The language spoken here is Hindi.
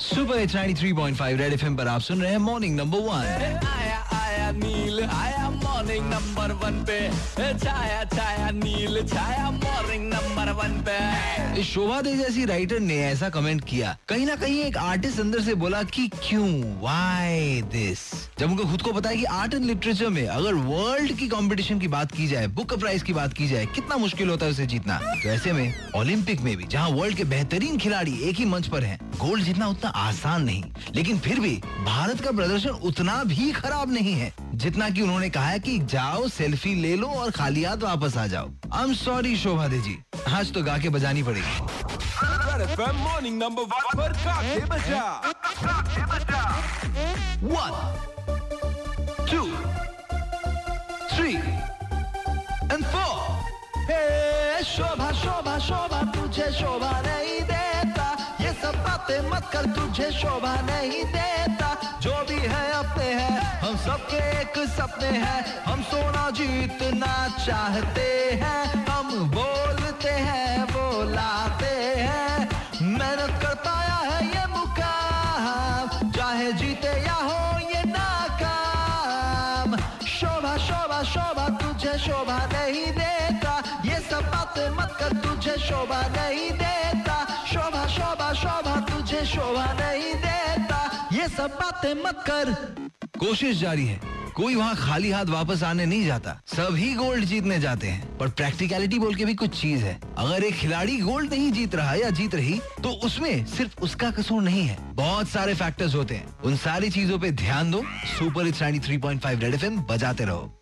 Super H three point five red FM पर आप सुन रहे हैं मॉर्निंग नंबर वन आया आया नील, आया मॉर्निंग नंबर वन पे। छाया छाया नील, छाया नंबर वन पे शोभा दे जैसी राइटर ने ऐसा कमेंट किया। कहीं ना कहीं एक आर्टिस्ट अंदर से बोला कि क्यों? वाई दिस जब उनको खुद को पता है कि आर्ट एंड लिटरेचर में अगर वर्ल्ड की कंपटीशन की बात की जाए बुक प्राइज की बात की जाए, कितना मुश्किल होता है उसे जीतना? तो ऐसे में ओलंपिक में भी, जहाँ वर्ल्ड के बेहतरीन खिलाड़ी एक ही मंच पर हैं गोल्ड जीतना उतना आसान नहीं। लेकिन फिर भी भारत का प्रदर्शन उतना भी खराब नहीं है, जितना कि उन्होंने कहा है कि जाओ सेल्फी ले लो और खाली हाथ वापस आ जाओ। I am sorry Shobha De ji. आज तो गा के बजानी पड़ेगी। मॉर्निंग नंबर वन पर बजा। Two, three, and four. हे शोभा शोभा शोभा तुझे शोभा नहीं देता। ये सब बातें मत कर तुझे शोभा नहीं देता। जो भी है अपने हैं हम सबके एक सपने हैं। हम सोना जीतना चाहते हैं हम बोलते चाहे जीते या हो ये नाकाम। शोभा शोभा शोभा, तुझे शोभा नहीं देता। ये सब बातें मत कर, तुझे शोभा नहीं देता। शोभा शोभा शोभा, तुझे शोभा नहीं देता। ये सब बातें मत कर। कोशिश जारी है। कोई वहाँ खाली हाथ वापस आने नहीं जाता। सभी गोल्ड जीतने जाते हैं। पर प्रैक्टिकलिटी बोल के भी कुछ चीज़ है। अगर एक खिलाड़ी गोल्ड नहीं जीत रहा या जीत रही तो उसमें सिर्फ़ उसका कसूर नहीं है। बहुत सारे फैक्टर्स होते हैं। उन सारी चीज़ों पे ध्यान दो। सुपर इट्स 93.5 रेड एफएम बजाते रहो।